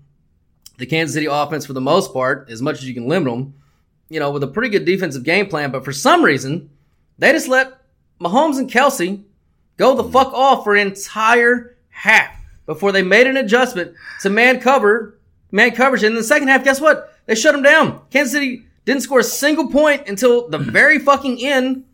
the Kansas City offense for the most part, as much as you can limit them, you know, with a pretty good defensive game plan. But for some reason, they just let Mahomes and Kelce go the fuck off for an entire half before they made an adjustment to man cover, man coverage. And in the second half, guess what? They shut them down. Kansas City didn't score a single point until the very fucking end.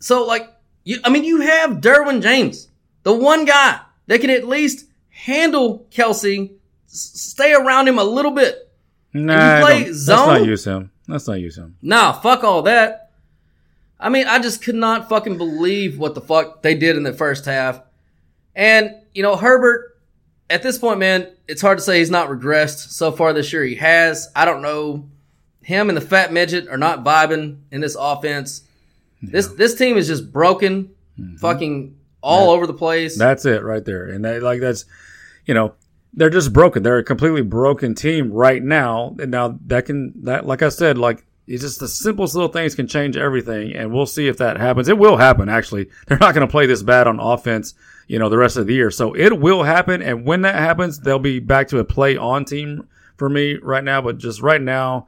So, like, you, I mean, you have Derwin James, the one guy that can at least handle Kelce, s- stay around him a little bit. Nah, let's not use him. Let's not use him. Nah, fuck all that. I mean, I just could not fucking believe what the fuck they did in the first half. And, you know, Herbert, at this point, man, it's hard to say he's not regressed. So far this year, he has. I don't know. Him and the fat midget are not vibing in this offense. This this team is just broken, mm-hmm. fucking all over the place. That's it right there. And they, like that's, you know, they're just broken. They're a completely broken team right now. And now that can that like I said, like it's just the simplest little things can change everything. And we'll see if that happens. It will happen. Actually, they're not going to play this bad on offense. You know, the rest of the year. So it will happen. And when that happens, they'll be back to a play on team for me right now. But just right now,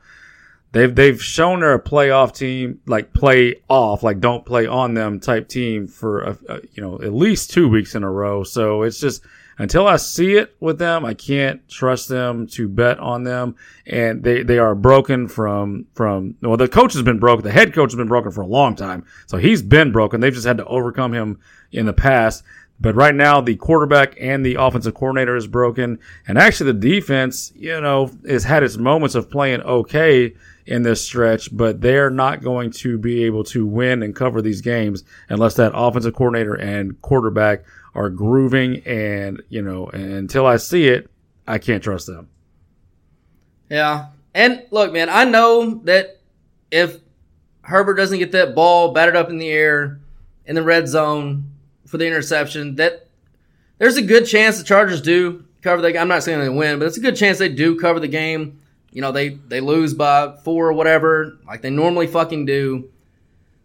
They've they've shown they're a playoff team, like play off, like don't play on them type team for a, a, you know at least two weeks in a row. So it's just until I see it with them, I can't trust them to bet on them. And they they are broken from from well the coach has been broken, the head coach has been broken for a long time, so he's been broken. They've just had to overcome him in the past. But right now, the quarterback and the offensive coordinator is broken. And actually, the defense, you know, has had its moments of playing okay in this stretch, but they're not going to be able to win and cover these games unless that offensive coordinator and quarterback are grooving. And, you know, until I see it, I can't trust them. Yeah. And look, man, I know that if Herbert doesn't get that ball batted up in the air in the red zone for the interception, that there's a good chance the Chargers do cover the I'm not saying they win, but it's a good chance they do cover the game. You know, they they lose by four or whatever, like they normally fucking do.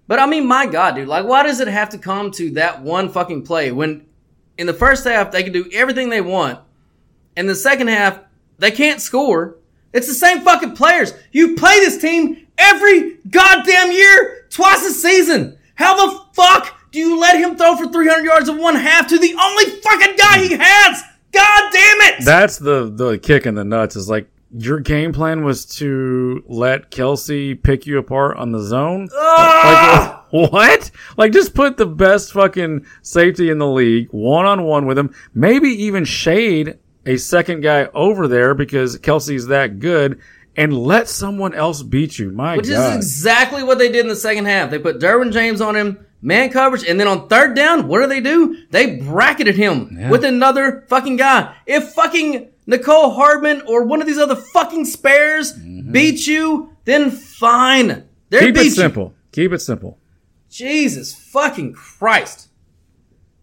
But I mean, my God, dude, like why does it have to come to that one fucking play when in the first half they can do everything they want, In the second half they can't score? It's the same fucking players. You play this team every goddamn year, twice a season. How the fuck do you let him throw for 300 yards in one half to the only fucking guy he has? God damn it! That's the the kick in the nuts. Is like your game plan was to let Kelce pick you apart on the zone. Ah! Like, what? Like just put the best fucking safety in the league one on one with him. Maybe even shade a second guy over there because Kelce's that good. and let someone else beat you. My Which God. is exactly what they did in the second half. They put Derwin James on him, man coverage, and then on third down, what do they do? They bracketed him Yeah. with another fucking guy. If fucking Mecole Hardman or one of these other fucking spares beat you, then fine. They Mm-hmm. Keep it you. simple. Keep it simple. Jesus fucking Christ.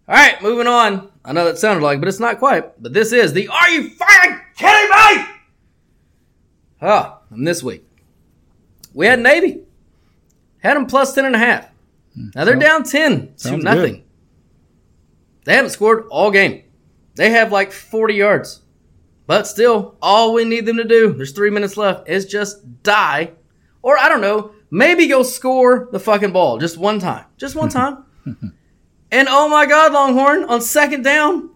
All right, moving on. I know that sounded like, but it's not quite. But this is the Are You Fucking Kidding Me? Oh, and this week we had Navy. Had them plus 10 and a half. Now they're down 10 to nothing. good. They haven't scored all game. They have like 40 yards. But still, all we need them to do, there's three minutes left, is just die. Or I don't know, maybe go score the fucking ball just one time. Just one time. and oh my God, Longhorn, on second down,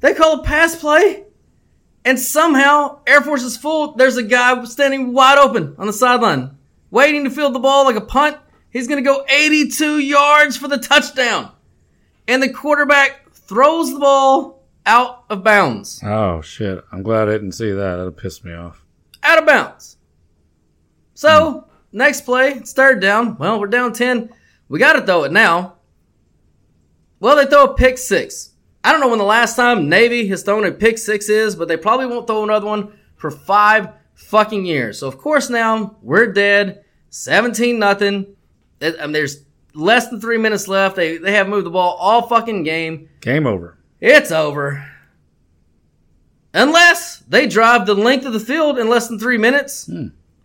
they call a pass play. And somehow, Air Force is full. There's a guy standing wide open on the sideline, waiting to field the ball like a punt. He's going to go 82 yards for the touchdown. And the quarterback throws the ball out of bounds. Oh shit! I'm glad I didn't see that. That'll piss me off. Out of bounds. So, next play, it's third down. Well, we're down 10. We got to throw it now. Well, they throw a pick six. I don't know when the last time Navy has thrown a pick six is, but they probably won't throw another one for five fucking years. So, of course, now we're dead. 17 nothing. I mean, there's less than three minutes left. They, they have moved the ball all fucking game. Game over. It's over. Unless they drive the length of the field in less than three minutes,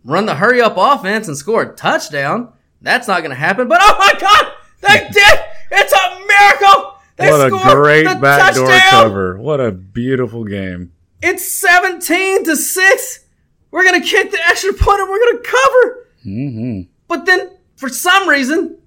run the hurry up offense and score a touchdown. That's not going to happen. But oh my God, they did! It's a miracle! They what a great backdoor touchdown! cover. What a beautiful game. It's 17 to 6. We're going to kick the extra point and we're going to cover. Mm-hmm. But then, for some reason,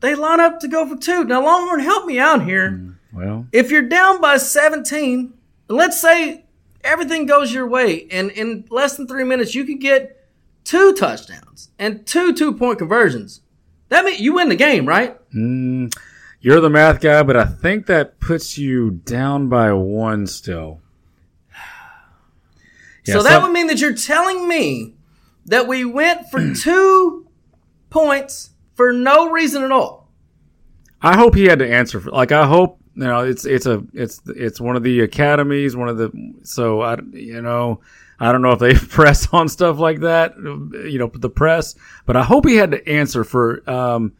they line up to go for two. Now, Longhorn, help me out here. Well, If you're down by 17, let's say everything goes your way, and in less than three minutes, you can get two touchdowns and two two point conversions. That means you win the game, right? mm, you're the math guy, but I think that puts you down by one still. Yeah, so that would mean that you're telling me that we went for two points for no reason at all. I hope he had to answer for like I hope you know it's it's a it's it's one of the academies one of the so I you know I don't know if they press on stuff like that you know the press but I hope he had to answer for um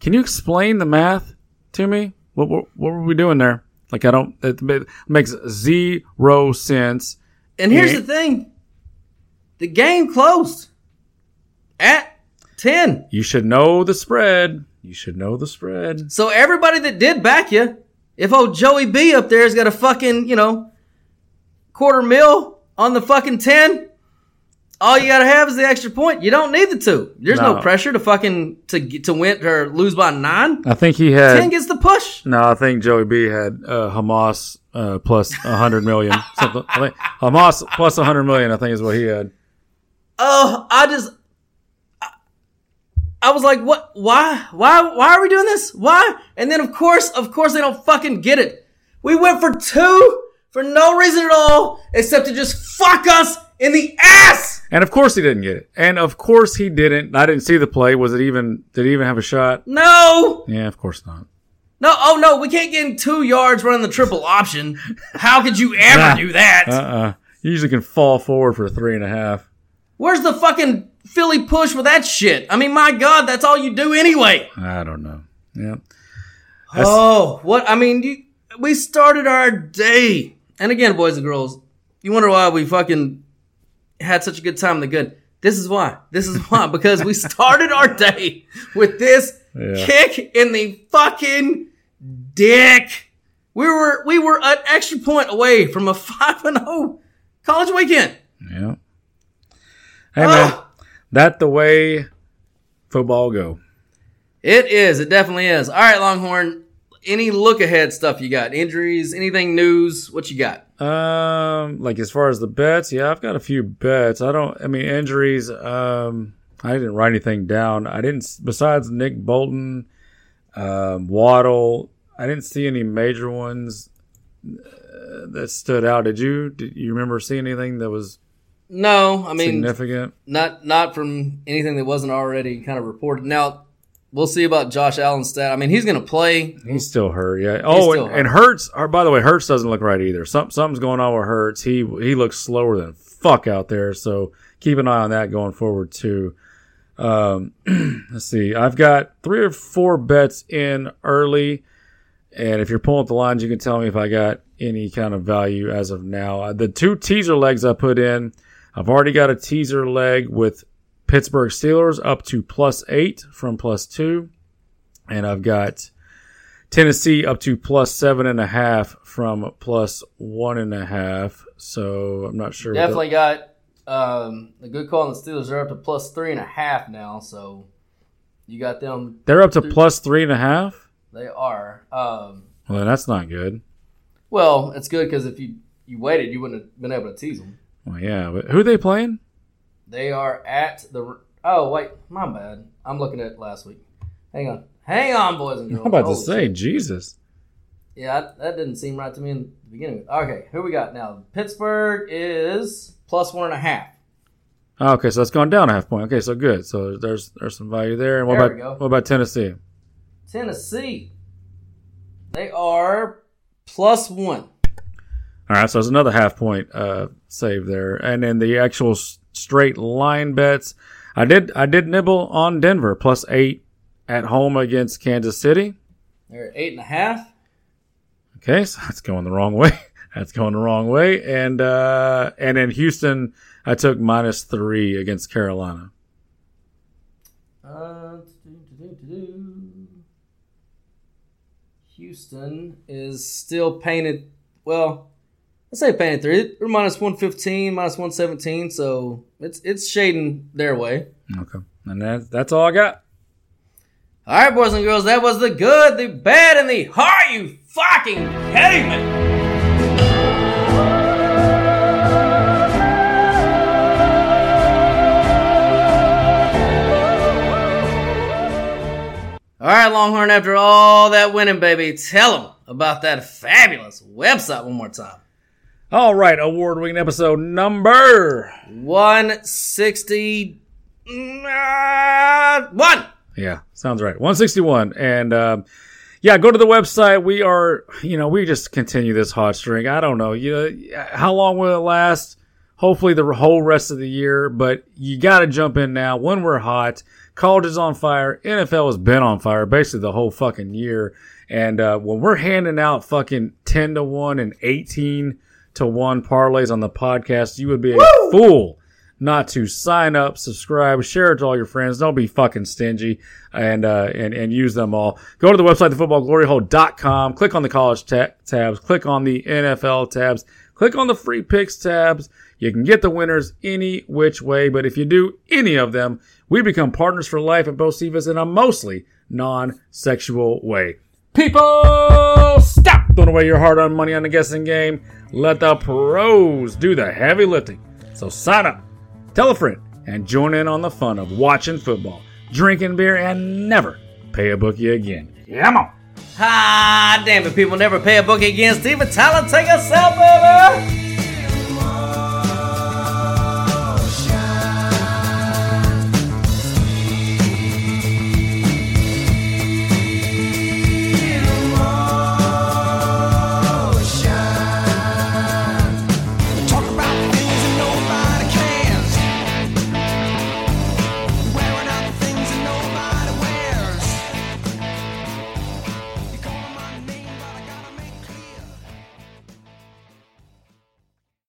can you explain the math to me? What what, what were we doing there? Like I don't it ma- makes zero sense. And here's Yeah. the thing. The game closed at 10. you should know the spread. You should know the spread. So everybody that did back you, if old Joey B up there's got a fucking, you know, quarter mil on the fucking 10, all you gotta have is the extra point. You don't need the two. There's no, No. pressure to fucking, to, to win or lose by nine. I think he had 10 gets the push. No, I think Joey B had uh, Hamas uh, plus a hundred million. something. I think Hamas plus a hundred million. I think is what he had. Oh, I just, I was like, what, why, why, why are we doing this? Why? And then of course, of course they don't fucking get it. We went for two for no reason at all, except to just fuck us in the ass. And of course he didn't get it. And of course he didn't. I didn't see the play. Was it even? Did he even have a shot? No, Yeah, of course not. no, oh no, we can't get in two yards running the triple option. How could you ever Nah. do that? Uh uh You usually can fall forward for three and a half. Where's the fucking Philly push with that shit? I mean, my God, that's all you do anyway. I don't know. Yeah. Oh, what? I mean, you, we started our day. And again, boys and girls, you wonder why we fucking had such a good time in the good. This is why. This is why. Because we started our day with this Yeah. kick in the fucking dick. We were we were an extra point away from a five and zero college weekend. Yeah. Hey man, oh, that the way football go. It is. It definitely is. All right, Longhorn. Any look ahead stuff you got? Injuries? Anything news? What you got? Um, like as far as the bets, yeah, I've got a few bets. I don't. I mean, injuries. Um, I didn't write anything down. I didn't. Besides Nick Bolton, um, Waddle, I didn't see any major ones uh, that stood out. Did you? Did you remember seeing anything that was No, I mean significant. Not not from anything that wasn't already kind of reported. Now we'll see about Josh Allen's stat. I mean, he's going to play. He's still hurt. Yeah. Oh, and, hurt. and Hurts. Or by the way, Hurts doesn't look right either. Some something's going on with Hurts. He he looks slower than fuck out there. So keep an eye on that going forward too. Um, let's see. I've got three or four bets in early, and if you're pulling up the lines, you can tell me if I got any kind of value as of now. Uh, The two teaser legs I put in, I've already got a teaser leg with Pittsburgh Steelers up to plus eight from plus two, and I've got Tennessee up to plus seven and a half from plus one and a half. So I'm not sure. Definitely got um, a good call on the Steelers. They're up to plus three and a half now. So you got them. They're up to plus three and a half. They are. Um, Well, that's not good. well, it's good because if you you waited, you wouldn't have been able to tease them. Well, yeah, but who are they playing? They are at the. Oh wait, my bad. I'm looking at last week. Hang on, hang on, boys and girls. I'm about to say, shit. Jesus. Yeah, that, didn't seem right to me in the beginning. Okay, who we got now? Pittsburgh is plus one and a half. Oh, okay, so that's gone down a half point. Okay, so good. So there's there's some value there. And what There about go. what about Tennessee? Tennessee, they are plus one. All right, so there's another half point uh, save there, and then the actual s- straight line bets. I did I did nibble on Denver plus eight at home against Kansas City. They're at eight and a half. Okay, so that's going the wrong way. That's going the wrong way, and uh, and in Houston, I took minus three against Carolina. Uh. Houston is still painted. Well, let's say painted three. They're minus one fifteen, minus one seventeen. So it's it's shading their way. Okay, and that, that's all I got. All right, boys and girls, that was the good, the bad, and the are you fucking kidding me? All right, Longhorn, after all that winning, baby, tell them about that fabulous website one more time. All right, award winning episode number 160. One. Yeah, sounds right. 161. And um, yeah, go to the website. We are, you know, we just continue this hot string. I don't know, you know, how long will it last? Hopefully the whole rest of the year, but you got to jump in now when we're hot. College is on fire. NFL has been on fire basically the whole fucking year. And uh, when we're handing out fucking 10 to 1 and 18 to 1 parlays on the podcast, you would be a fool not to sign up, subscribe, share it to all your friends. Don't be fucking stingy and, uh, and, and use them all. Go to the website, thefootballgloryhole.com. Click on the college ta- tabs. Click on the NFL tabs. Click on the free picks tabs. You can get the winners any which way, but if you do any of them, we become partners for life and both see us in a mostly non-sexual way. People, stop throwing away your hard-earned money on the guessing game. Let the pros do the heavy lifting. So sign up, tell a friend, and join in on the fun of watching football, drinking beer, and never pay a bookie again. Come on. Ah, damn it, people never pay a bookie again. Steven Tyler, take us out, baby.